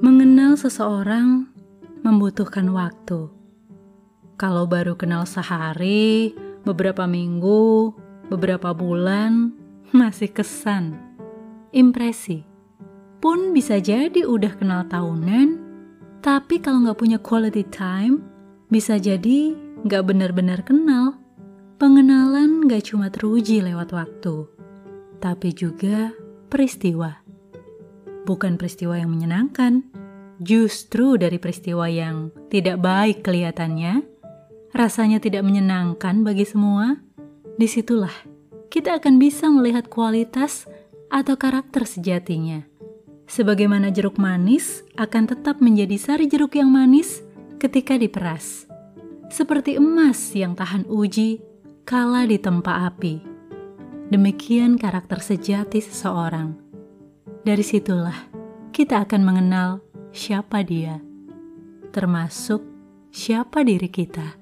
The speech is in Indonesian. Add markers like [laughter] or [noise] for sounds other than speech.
Mengenal seseorang membutuhkan waktu. Kalau baru kenal sehari, beberapa minggu, beberapa bulan, [laughs] masih kesan. Impresi. Pun bisa jadi udah kenal tahunan, tapi kalau nggak punya quality time, bisa jadi nggak benar-benar kenal. Pengenalan nggak cuma teruji lewat waktu, tapi juga peristiwa bukan peristiwa yang menyenangkan. Justru dari peristiwa yang tidak baik kelihatannya, rasanya tidak menyenangkan bagi semua, di situlah kita akan bisa melihat kualitas atau karakter sejatinya. Sebagaimana jeruk manis akan tetap menjadi sari jeruk yang manis ketika diperas. Seperti emas yang tahan uji kala ditempa api. Demikian karakter sejati seseorang dari situlah kita akan mengenal siapa dia, termasuk siapa diri kita.